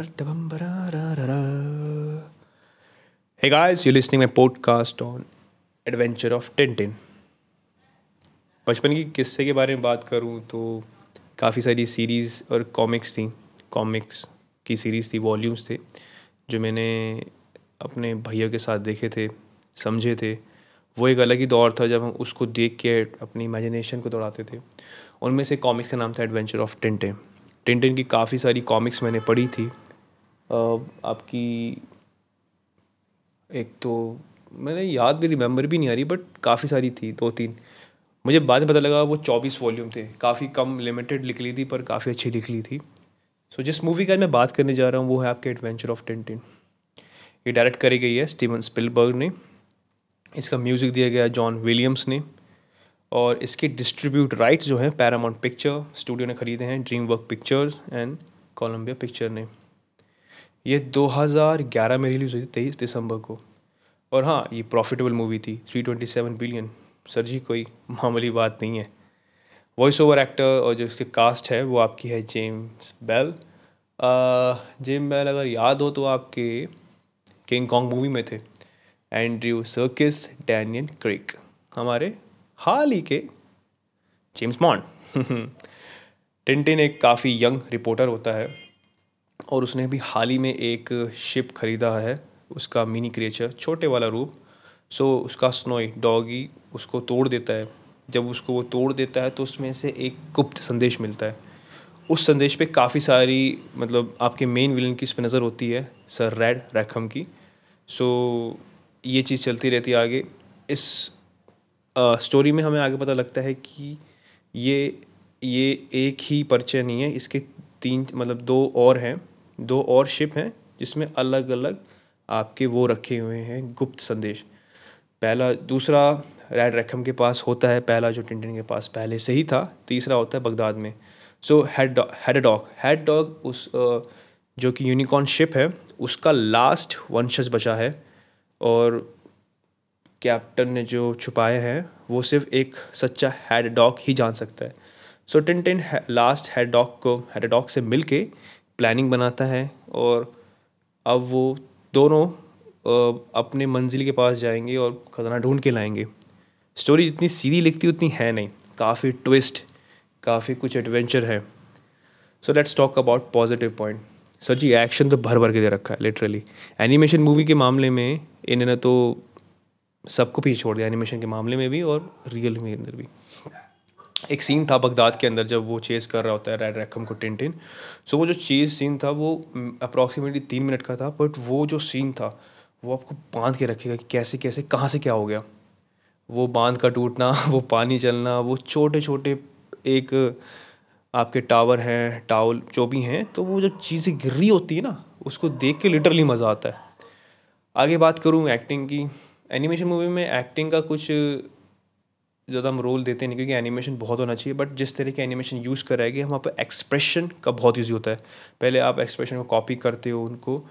Hey guys, you're listening my podcast on Adventure of Tintin. बचपन की किस्से के बारे में बात करूँ तो काफ़ी सारी सीरीज़ और कॉमिक्स थी। कॉमिक्स की सीरीज़ थी वॉल्यूम्स थे जो मैंने अपने भैया के साथ देखे थे समझे थे। वो एक अलग ही दौर था जब हम उसको देख के अपनी इमेजिनेशन को दौड़ाते थे। उनमें से कॉमिक्स का नाम था एडवेंचर ऑफ़ टिंटिन टिंटिन की काफ़ी सारी कॉमिक्स मैंने पढ़ी थी। आपकी एक तो मैंने याद भी रिमेंबर भी नहीं आ रही बट काफ़ी सारी थी दो तीन। मुझे बाद में पता लगा वो चौबीस वॉल्यूम थे। काफ़ी कम लिमिटेड लिख ली थी पर काफ़ी अच्छी लिख ली थी। सो so, जिस मूवी का मैं बात करने जा रहा हूँ वो है आपके एडवेंचर ऑफ़ टेंटिन ये डायरेक्ट करी गई है स्टीवन स्पिलबर्ग ने। इसका म्यूज़िक दिया गया जॉन विलियम्स ने। और इसके डिस्ट्रीब्यूट राइट्स जो हैं पैरामाउंट पिक्चर स्टूडियो ने ख़रीदे हैं DreamWorks Pictures and Columbia Picture ने। ये 2011 में रिलीज़ हुई थी तेईस दिसंबर को। और हाँ ये प्रॉफिटेबल मूवी थी 327 बिलियन सर जी, कोई मामूली बात नहीं है। वॉइस ओवर एक्टर और जो इसके कास्ट है, वो आपकी है जेम्स बेल जेम बेल अगर याद हो तो आपके किंग कॉन्ग मूवी में थे। एंड्रयू सर्किस डैनियल क्रिक हमारे हाल ही के जेम्स मॉन्ड टिंटिन एक काफ़ी यंग रिपोर्टर होता है। और उसने भी हाल ही में एक शिप ख़रीदा है, उसका मिनी क्रिएचर छोटे वाला रूप। सो उसका स्नोई डॉगी उसको तोड़ देता है। जब उसको वो तोड़ देता है तो उसमें से एक गुप्त संदेश मिलता है। उस संदेश पे काफ़ी सारी मतलब आपके मेन विलन की उस पर नज़र होती है सर रेड रैखम की। सो ये चीज़ चलती रहती है आगे। इस स्टोरी में हमें आगे पता लगता है कि ये ये एक ही परिचय नहीं है, इसके तीन मतलब दो और हैं। दो और शिप हैं, जिसमें अलग अलग आपके वो रखे हुए हैं, गुप्त संदेश। पहला, दूसरा रेड रखम के पास होता है, पहला जो टिंटिन के पास पहले से ही था, तीसरा होता है बगदाद में। So head head dog head dog उस जो कि यूनिकॉर्न शिप है, उसका लास्ट वंशज बचा है, और कैप्टन ने जो छुपाए हैं, वो सिर्फ़ एक सच्चा हेड डॉग ही जान सकता है। So tin last head dog को हेड डॉग से मिल के प्लानिंग बनाता है और अब वो दोनों अपने मंजिल के पास जाएँगे और खजाना ढूंढ के लाएँगे। स्टोरी जितनी सीधी लिखती उतनी है नहीं। काफ़ी ट्विस्ट काफ़ी कुछ एडवेंचर है। So let's talk about positive point sir ji action तो भर भर के दे रखा है लिटरली एनिमेशन मूवी के मामले में इन्होंने तो सबको पीछे छोड़ दिया एनिमेशन के मामले में भी और रियल में अंदर भी। एक सीन था बगदाद के अंदर जब वो चेस कर रहा होता है रेड रैकम को टिन टिन सो वो जो चेस सीन था वो अप्रॉक्सीमेटली तीन मिनट का था बट वो जो सीन था, वो आपको बाँध के रखेगा कि कैसे कैसे, कहाँ से क्या हो गया। वो बाँध का टूटना, वो पानी चलना वो छोटे छोटे एक, आपके टावर हैं टावल जो भी हैं तो वो जब चीज़ें गिर रही होती है ना, उसको देख के लिटरली मज़ा आता है। आगे बात करूँ एक्टिंग की। एनिमेशन मूवी में एक्टिंग का कुछ ज़्यादा हम रोल देते नहीं क्योंकि एनिमेशन बहुत होना चाहिए बट जिस तरह के एनिमेशन यूज़ कराएगी वहाँ पर एक्सप्रेशन का बहुत ईजी होता है। पहले आप एक्सप्रेशन को कॉपी करते हो उनको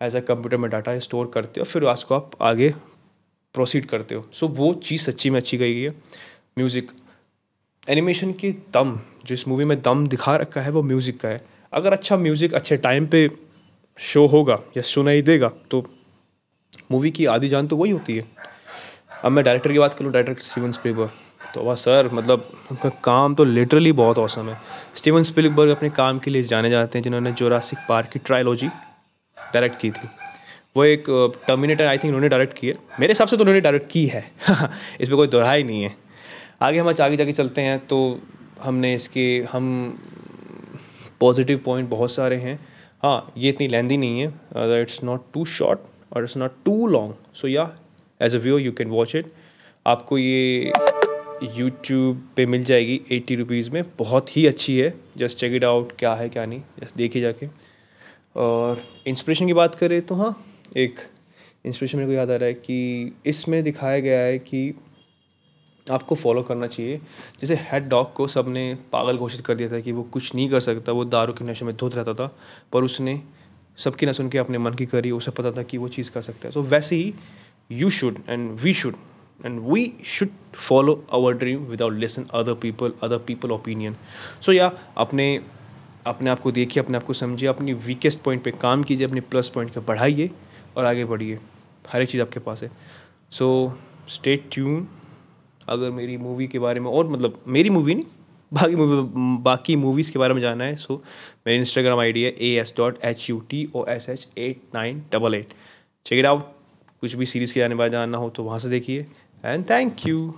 एज अ कंप्यूटर में डाटा स्टोर करते हो फिर उसको आप आगे प्रोसीड करते हो। सो so, वो चीज़ सच्ची में अच्छी गई है। म्यूज़िक एनिमेशन की दम जो इस मूवी में दम दिखा रखा है वो म्यूज़िक का है। अगर अच्छा म्यूज़िक अच्छे टाइम पे शो होगा या सुनाई देगा तो मूवी की आधी जान तो वही होती है। अब मैं डायरेक्टर की बात करूँ डायरेक्टर स्टीवन स्पीलबर्ग तो वह सर मतलब उनका काम तो लिटरली बहुत औसम है। स्टीवन स्पीलबर्ग अपने काम के लिए जाने जाते हैं, जिन्होंने जोरासिक पार्क की ट्रायलॉजी डायरेक्ट की थी। वो एक टर्मिनेटर आई थिंक उन्होंने डायरेक्ट की है। मेरे हिसाब से तो उन्होंने डायरेक्ट की है। इसमें कोई दोहरा ही नहीं है। आगे हम आगे जाके चलते हैं तो हमने इसके, हम पॉजिटिव पॉइंट बहुत सारे हैं। हाँ ये इतनी लेंदी नहीं है। इट्स नॉट टू शॉर्ट और it's not too long so yeah as a view you can watch it आपको ये यूट्यूब पे मिल जाएगी एट्टी रुपीज़ में। बहुत ही अच्छी है। जस्ट चेक इट आउट क्या है, क्या नहीं। जस्ट देखिए जाके। और इंस्पिरेशन की बात करें तो हाँ एक इंस्पिरेशन मेरे को याद आ रहा है कि इसमें दिखाया गया है कि आपको फॉलो करना चाहिए। जैसे हेड डॉग को सबने पागल घोषित कर दिया था कि वो कुछ नहीं कर सकता, वो दारू के नशे में धोत रहता था, पर उसने सबकी न सुन के अपने मन की करी, उसे पता था कि वो चीज़ कर सकता है। तो वैसे ही you should and we should and we should follow our dream without listen other people other people opinion so yeah अपने अपने आप को देखिए, अपने आप को समझिए, अपनी वीकेस्ट पॉइंट पे काम कीजिए, अपने प्लस पॉइंट को बढ़ाइए और आगे बढ़िए। हर एक चीज़ आपके पास है। सो स्टेट ट्यून अगर मेरी मूवी के बारे में और मतलब मेरी मूवी नहीं, बाकी मूवी बाकी मूवीज़ के बारे में जाना है। सो मेरी इंस्टाग्राम आई डी है A S dot H U T O S H eight nine double eight check it out कुछ भी सीरीज़ के आने वाले जानना हो तो वहाँ से देखिए। And thank you